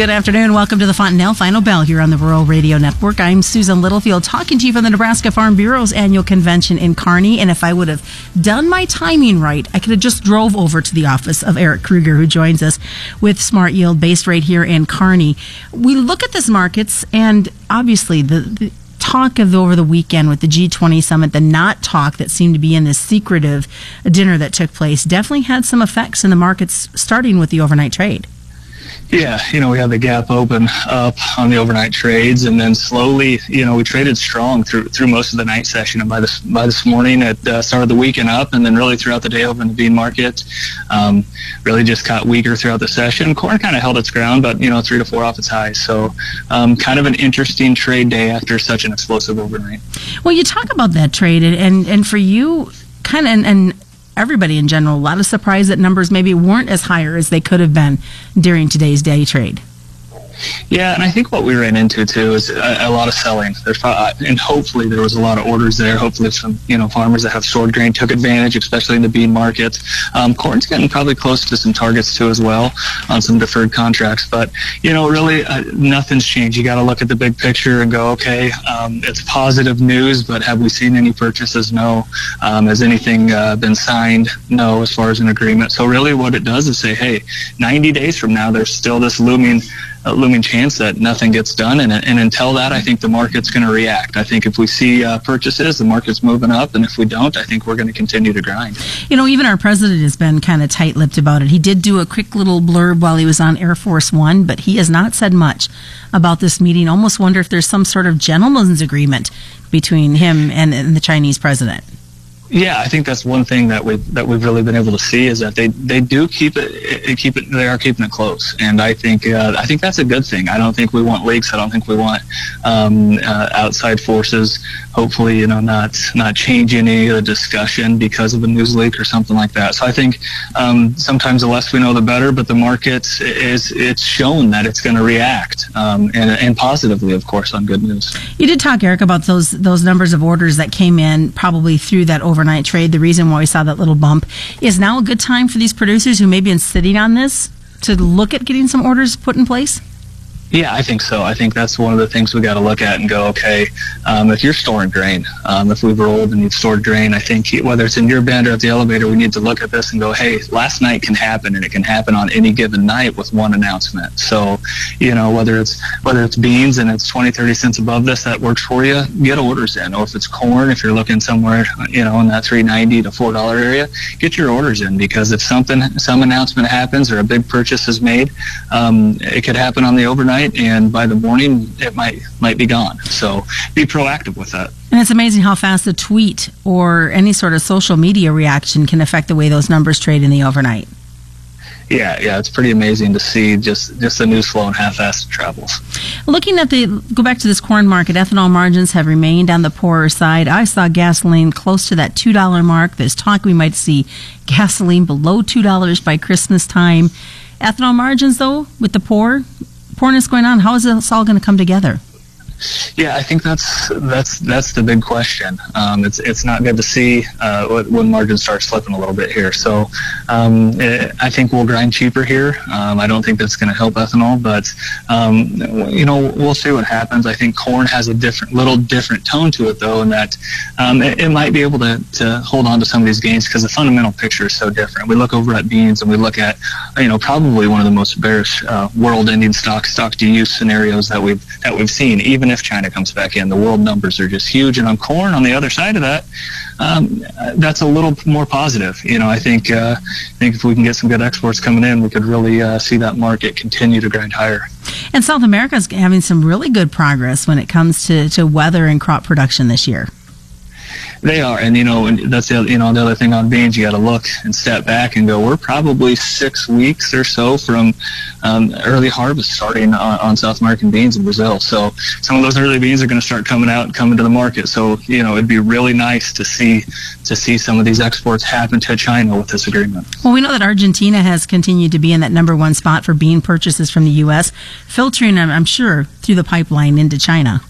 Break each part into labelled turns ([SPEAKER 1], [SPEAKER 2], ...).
[SPEAKER 1] Good afternoon. Welcome to the Fontanelle Final Bell here on the Rural Radio Network. I'm Susan Littlefield talking to you from the Nebraska Farm Bureau's annual convention in Kearney. And if I would have done my timing right, I could have just drove over to the office of Eric Krueger, who joins us with Smart Yield based right here in Kearney. We look at this markets and obviously the, the talk of over the weekend with the G20 summit, the not talk that seemed to be in this secretive dinner that took place, definitely had some effects in the markets, starting with the overnight trade.
[SPEAKER 2] Yeah, you know, we had the gap open up on the overnight trades, and then slowly, you know, we traded strong through through most of the night session. And by this by this morning, it uh, started the weekend up, and then really throughout the day over in the bean market, um, really just got weaker throughout the session. Corn kind of held its ground, but you know, three to four off its highs. So, um, kind of an interesting trade day after such an explosive overnight.
[SPEAKER 1] Well, you talk about that trade, and and for you, kind of, and, and everybody in general, a lot of surprise that numbers maybe weren't as higher as they could have been during today's day trade.
[SPEAKER 2] Yeah, and I think what we ran into too is a, a lot of selling. There's uh, and hopefully there was a lot of orders there. Hopefully some you know farmers that have stored grain took advantage, especially in the bean market. Um, corn's getting probably close to some targets too as well on some deferred contracts. But you know, really uh, nothing's changed. You got to look at the big picture and go, okay, um, it's positive news, but have we seen any purchases? No. Um, has anything uh, been signed? No, as far as an agreement. So really, what it does is say, hey, 90 days from now, there's still this looming a looming chance that nothing gets done. And, and until that, I think the market's going to react. I think if we see uh, purchases, the market's moving up. And if we don't, I think we're going to continue to grind.
[SPEAKER 1] You know, even our president has been kind of tight lipped about it. He did do a quick little blurb while he was on Air Force One, but he has not said much about this meeting. Almost wonder if there's some sort of gentleman's agreement between him and, and the Chinese president.
[SPEAKER 2] Yeah, I think that's one thing that we that we've really been able to see is that they, they do keep it keep it they are keeping it close, and I think uh, I think that's a good thing. I don't think we want leaks. I don't think we want um, uh, outside forces. Hopefully, you know, not not change any of the discussion because of a news leak or something like that. So I think um, sometimes the less we know, the better. But the market is it's shown that it's going to react um, and, and positively, of course, on good news.
[SPEAKER 1] You did talk, Eric, about those those numbers of orders that came in probably through that over overnight trade, the reason why we saw that little bump, is now a good time for these producers who may have been sitting on this to look at getting some orders put in place?
[SPEAKER 2] Yeah, I think so. I think that's one of the things we got to look at and go, okay, um, if you're storing grain, um, if we've rolled and you've stored grain, I think whether it's in your bin or at the elevator, we need to look at this and go, hey, last night can happen and it can happen on any given night with one announcement. So, you know, whether it's whether it's beans and it's 20, 30 cents above this that works for you, get orders in. Or if it's corn, if you're looking somewhere, you know, in that 390 to $4 area, get your orders in because if something, some announcement happens or a big purchase is made, um, it could happen on the overnight night, and by the morning it might might be gone. So be proactive with that.
[SPEAKER 1] And it's amazing how fast a tweet or any sort of social media reaction can affect the way those numbers trade in the overnight.
[SPEAKER 2] Yeah, yeah, it's pretty amazing to see just just the news flow and how fast it travels.
[SPEAKER 1] Looking at the go back to this corn market, ethanol margins have remained on the poorer side. I saw gasoline close to that two dollar mark. There's talk we might see gasoline below two dollars by Christmas time. Ethanol margins, though, with the poor, poorness going on, how is this all going to come together?
[SPEAKER 2] Yeah, I think that's that's that's the big question. Um, it's it's not good to see uh, when margins start slipping a little bit here. So um, it, I think we'll grind cheaper here. Um, I don't think that's going to help ethanol, but um, you know we'll see what happens. I think corn has a different little different tone to it though, and that um, it, it, might be able to, to hold on to some of these gains because the fundamental picture is so different. We look over at beans and we look at you know probably one of the most bearish uh, world-ending stock stock to use scenarios that we've that we've seen, even if China comes back in. The world numbers are just huge. And on corn, on the other side of that, um, that's a little more positive. You know, I think uh, I think if we can get some good exports coming in, we could really uh, see that market continue to grind higher.
[SPEAKER 1] And South America is having some really good progress when it comes to, to weather and crop production this year.
[SPEAKER 2] They are, and you know, and that's the you know the other thing on beans. You got to look and step back and go. We're probably six weeks or so from um, early harvest starting on, on, South American beans in Brazil. So some of those early beans are going to start coming out and coming to the market. So you know, it'd be really nice to see to see some of these exports happen to China with this agreement.
[SPEAKER 1] Well, we know that Argentina has continued to be in that number one spot for bean purchases from the U.S., filtering, I'm sure, through the pipeline into China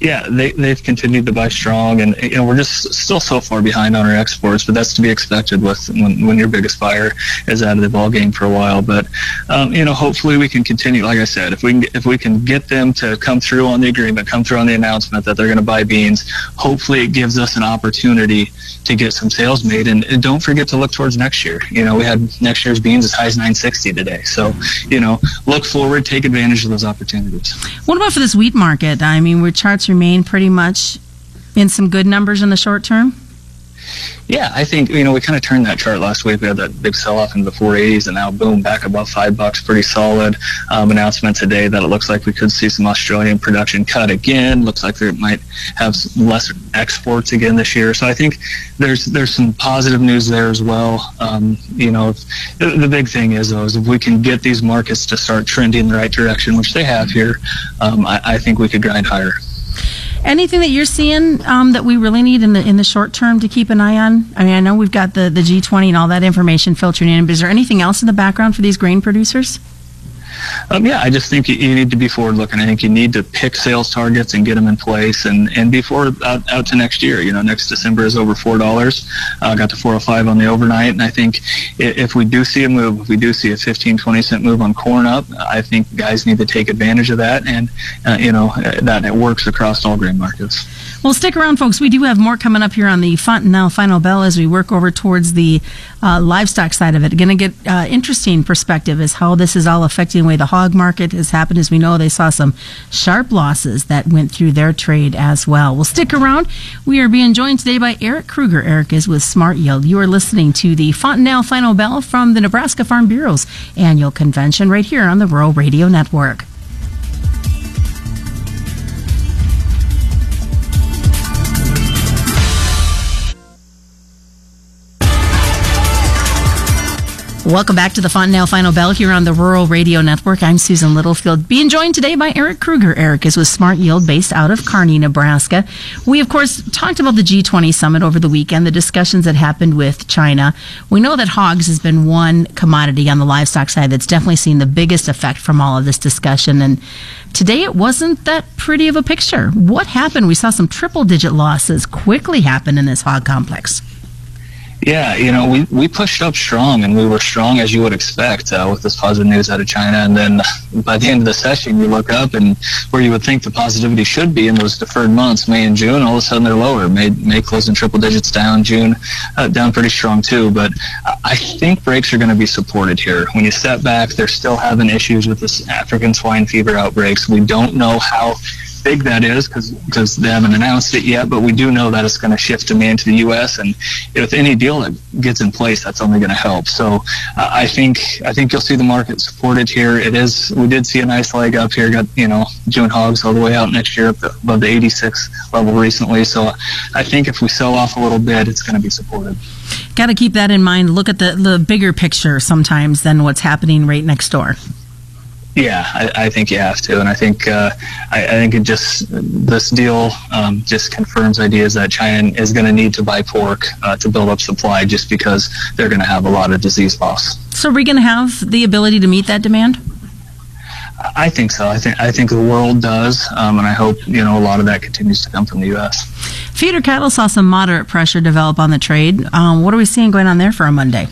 [SPEAKER 2] yeah, they, they've continued to buy strong, and you know we're just still so far behind on our exports, but that's to be expected with when, when your biggest buyer is out of the ball game for a while. But um, you know, hopefully we can continue. Like I said, if we can if we can get them to come through on the agreement, come through on the announcement that they're going to buy beans, hopefully it gives us an opportunity to get some sales made. And, and don't forget to look towards next year. You know, we had next year's beans as high as 960 today, so you know, look forward, take advantage of those opportunities.
[SPEAKER 1] What about for this wheat market? I mean, we're charts remain pretty much in some good numbers in the short term?
[SPEAKER 2] Yeah, I think you know we kind of turned that chart last week. We had that big sell-off in the 480s, and now boom, back above five bucks, pretty solid. Um, announcement today that it looks like we could see some Australian production cut again. Looks like there might have less exports again this year. So I think there's there's some positive news there as well. Um, you know, the, the, big thing is though is if we can get these markets to start trending in the right direction, which they have here, um, I, I think we could grind higher.
[SPEAKER 1] Anything that you're seeing um, that we really need in the in the short term to keep an eye on? I mean, I know we've got the, the G20 and all that information filtering in, but is there anything else in the background for these grain producers?
[SPEAKER 2] Um, yeah, I just think you, you, need to be forward looking. I think you need to pick sales targets and get them in place and, and be forward out, out to next year. You know, next December is over $4. Uh, got to 405 on the overnight. And I think if we do see a move, if we do see a 15, 20 cent move on corn up, I think guys need to take advantage of that. And, uh, you know, that it works across all grain markets.
[SPEAKER 1] Well, stick around, folks. We do have more coming up here on the Fontanelle Final Bell as we work over towards the uh, livestock side of it. Going to get uh, interesting perspective as how this is all affecting the way the hog market has happened. As we know, they saw some sharp losses that went through their trade as well. Well, stick around. We are being joined today by Eric Krueger. Eric is with Smart Yield. You are listening to the Fontanelle Final Bell from the Nebraska Farm Bureau's annual convention right here on the Rural Radio Network. Welcome back to the Fontanelle Final Bell here on the Rural Radio Network. I'm Susan Littlefield, being joined today by Eric Krueger. Eric is with Smart Yield based out of Kearney, Nebraska. We, of course, talked about the G20 summit over the weekend, the discussions that happened with China. We know that hogs has been one commodity on the livestock side that's definitely seen the biggest effect from all of this discussion. And today it wasn't that pretty of a picture. What happened? We saw some triple digit losses quickly happen in this hog complex.
[SPEAKER 2] Yeah, you know, we, we pushed up strong, and we were strong as you would expect uh, with this positive news out of China. And then by the end of the session, you look up and where you would think the positivity should be in those deferred months, May and June, all of a sudden they're lower. May, May closed in triple digits down, June uh, down pretty strong too. But I think breaks are going to be supported here. When you step back, they're still having issues with this African swine fever outbreaks. We don't know how big that is because they haven't announced it yet, but we do know that it's going to shift demand to the U.S. and with any deal that gets in place, that's only going to help. So uh, I think I think you'll see the market supported here. It is we did see a nice leg up here. Got you know June hogs all the way out next year above the 86 level recently. So I think if we sell off a little bit, it's going to be supported.
[SPEAKER 1] Got to keep that in mind. Look at the the bigger picture sometimes than what's happening right next door.
[SPEAKER 2] Yeah, I, I, think you have to, and I think uh, I, I, think it just this deal um, just confirms ideas that China is going to need to buy pork uh, to build up supply, just because they're going to have a lot of disease loss.
[SPEAKER 1] So, are we going to have the ability to meet that demand?
[SPEAKER 2] I think so. I think I think the world does, um, and I hope you know a lot of that continues to come from the U.S.
[SPEAKER 1] Feeder cattle saw some moderate pressure develop on the trade. Um, what are we seeing going on there for a Monday?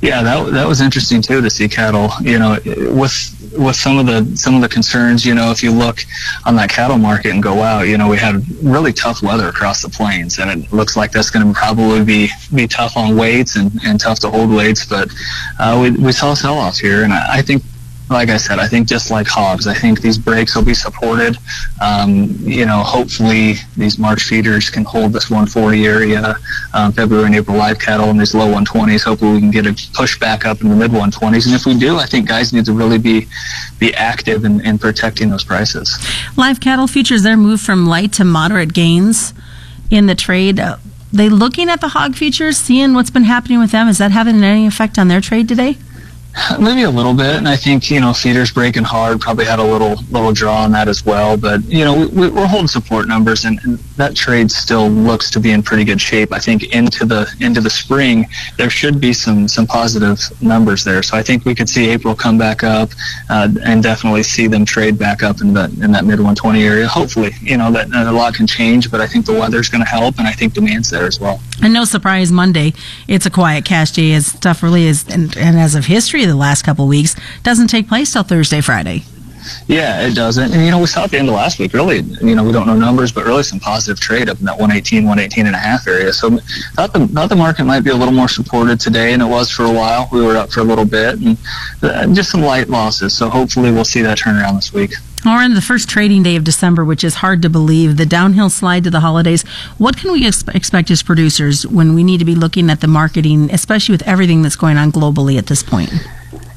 [SPEAKER 2] Yeah, that that was interesting too to see cattle. You know, with with some of the some of the concerns, you know, if you look on that cattle market and go out, you know, we had really tough weather across the plains, and it looks like that's going to probably be be tough on weights and, and tough to hold weights. But uh, we we saw sell off here, and I, I think like I said, I think just like hogs, I think these breaks will be supported. Um, you know, hopefully these March feeders can hold this 140 area, um, February and April live cattle in these low 120s. Hopefully we can get a push back up in the mid 120s. And if we do, I think guys need to really be be active in, in protecting those prices.
[SPEAKER 1] Live cattle futures their move from light to moderate gains in the trade. Uh, they looking at the hog futures, seeing what's been happening with them. Is that having any effect on their trade today?
[SPEAKER 2] Maybe a little bit, and I think you know feeders breaking hard probably had a little little draw on that as well. But you know we, are holding support numbers, and, and, that trade still looks to be in pretty good shape. I think into the into the spring there should be some some positive numbers there. So I think we could see April come back up, uh, and definitely see them trade back up in that in that mid 120 area. Hopefully, you know that a lot can change, but I think the weather's going to help, and I think demand's there as well.
[SPEAKER 1] And no surprise, Monday it's a quiet cash day as stuff really is, and, and as of history the last couple weeks doesn't take place till Thursday, Friday.
[SPEAKER 2] Yeah, it doesn't. And, you know, we saw at the end of last week, really, you know, we don't know numbers, but really some positive trade up in that 118, 118 and a half area. So thought the, thought the market might be a little more supported today, and it was for a while. We were up for a little bit, and uh, just some light losses. So hopefully we'll see that turnaround this week.
[SPEAKER 1] We're in the first trading day of December, which is hard to believe. The downhill slide to the holidays. What can we expect as producers when we need to be looking at the marketing, especially with everything that's going on globally at this point?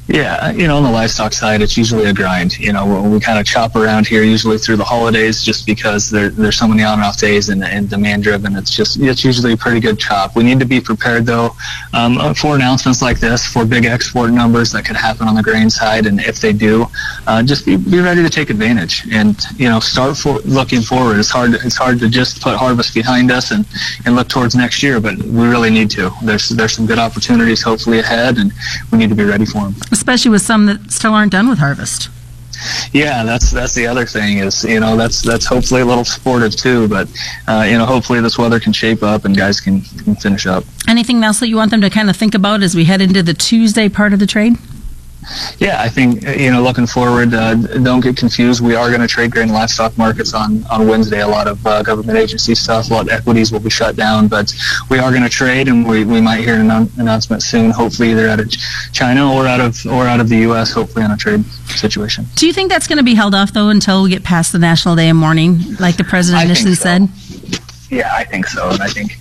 [SPEAKER 2] Yeah, you know, on the livestock side, it's usually a grind. You know, we kind of chop around here usually through the holidays just because there, there's so many on and off days and, and demand driven. It's just, it's usually a pretty good chop. We need to be prepared though um, for announcements like this, for big export numbers that could happen on the grain side. And if they do, uh, just be, be ready to take advantage and, you know, start for looking forward. It's hard, it's hard to just put harvest behind us and, and look towards next year, but we really need to. There's, there's some good opportunities hopefully ahead and we need to be ready for them
[SPEAKER 1] especially with some that still aren't done with harvest.
[SPEAKER 2] Yeah, that's that's the other thing is you know that's that's hopefully a little supportive too, but uh, you know hopefully this weather can shape up and guys can, can finish up.
[SPEAKER 1] Anything else that you want them to kind of think about as we head into the Tuesday part of the trade?
[SPEAKER 2] Yeah, I think you know, looking forward, uh, don't get confused. We are going to trade grain and livestock markets on on Wednesday. A lot of uh, government agency stuff, a lot of equities will be shut down, but we are going to trade, and we, we might hear an announcement soon. Hopefully, either out of China or out of or out of the U.S. Hopefully, on a trade situation.
[SPEAKER 1] Do you think that's going to be held off though until we get past the National Day of Mourning, like the president initially so. said?
[SPEAKER 2] Yeah, I think so, and I think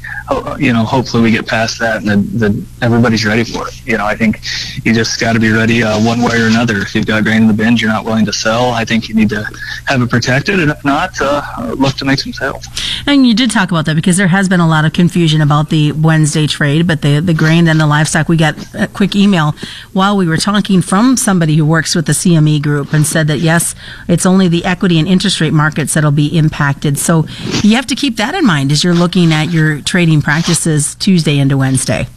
[SPEAKER 2] you know, hopefully we get past that and then, everybody's ready for it. You know, I think you just got to be ready uh, one way or another. If you've got grain in the bins you're not willing to sell, I think you need to have it protected, and if not, uh, look to make some sales.
[SPEAKER 1] And you did talk about that because there has been a lot of confusion about the Wednesday trade, but the the grain and the livestock. We got a quick email while we were talking from somebody who works with the CME group and said that yes, it's only the equity and interest rate markets that'll be impacted. So you have to keep that in mind as you're looking at your trading practices Tuesday into Wednesday.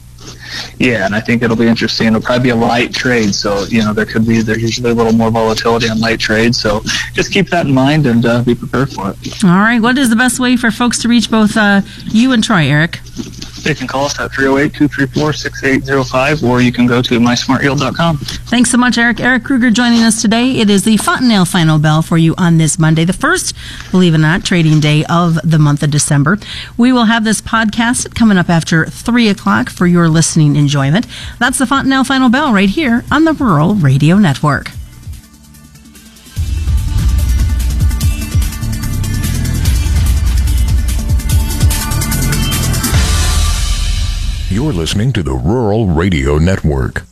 [SPEAKER 2] Yeah, and I think it'll be interesting. It'll probably be a light trade, so you know there could be there's usually a little more volatility on light trades. So just keep that in mind and uh, be prepared for it.
[SPEAKER 1] All right. What is the best way for folks to reach both uh, you and Troy, Eric?
[SPEAKER 2] They can call us at 308-234-6805 or you can go to mysmartyield.com.
[SPEAKER 1] Thanks so much, Eric. Eric Krueger joining us today. It is the Fontanelle Final Bell for you on this Monday, the first, believe it or not, trading day of the month of December. We will have this podcast coming up after 3 o'clock for your listening enjoyment. That's the Fontanelle Final Bell right here on the Rural Radio Network.
[SPEAKER 3] You're listening to the Rural Radio Network.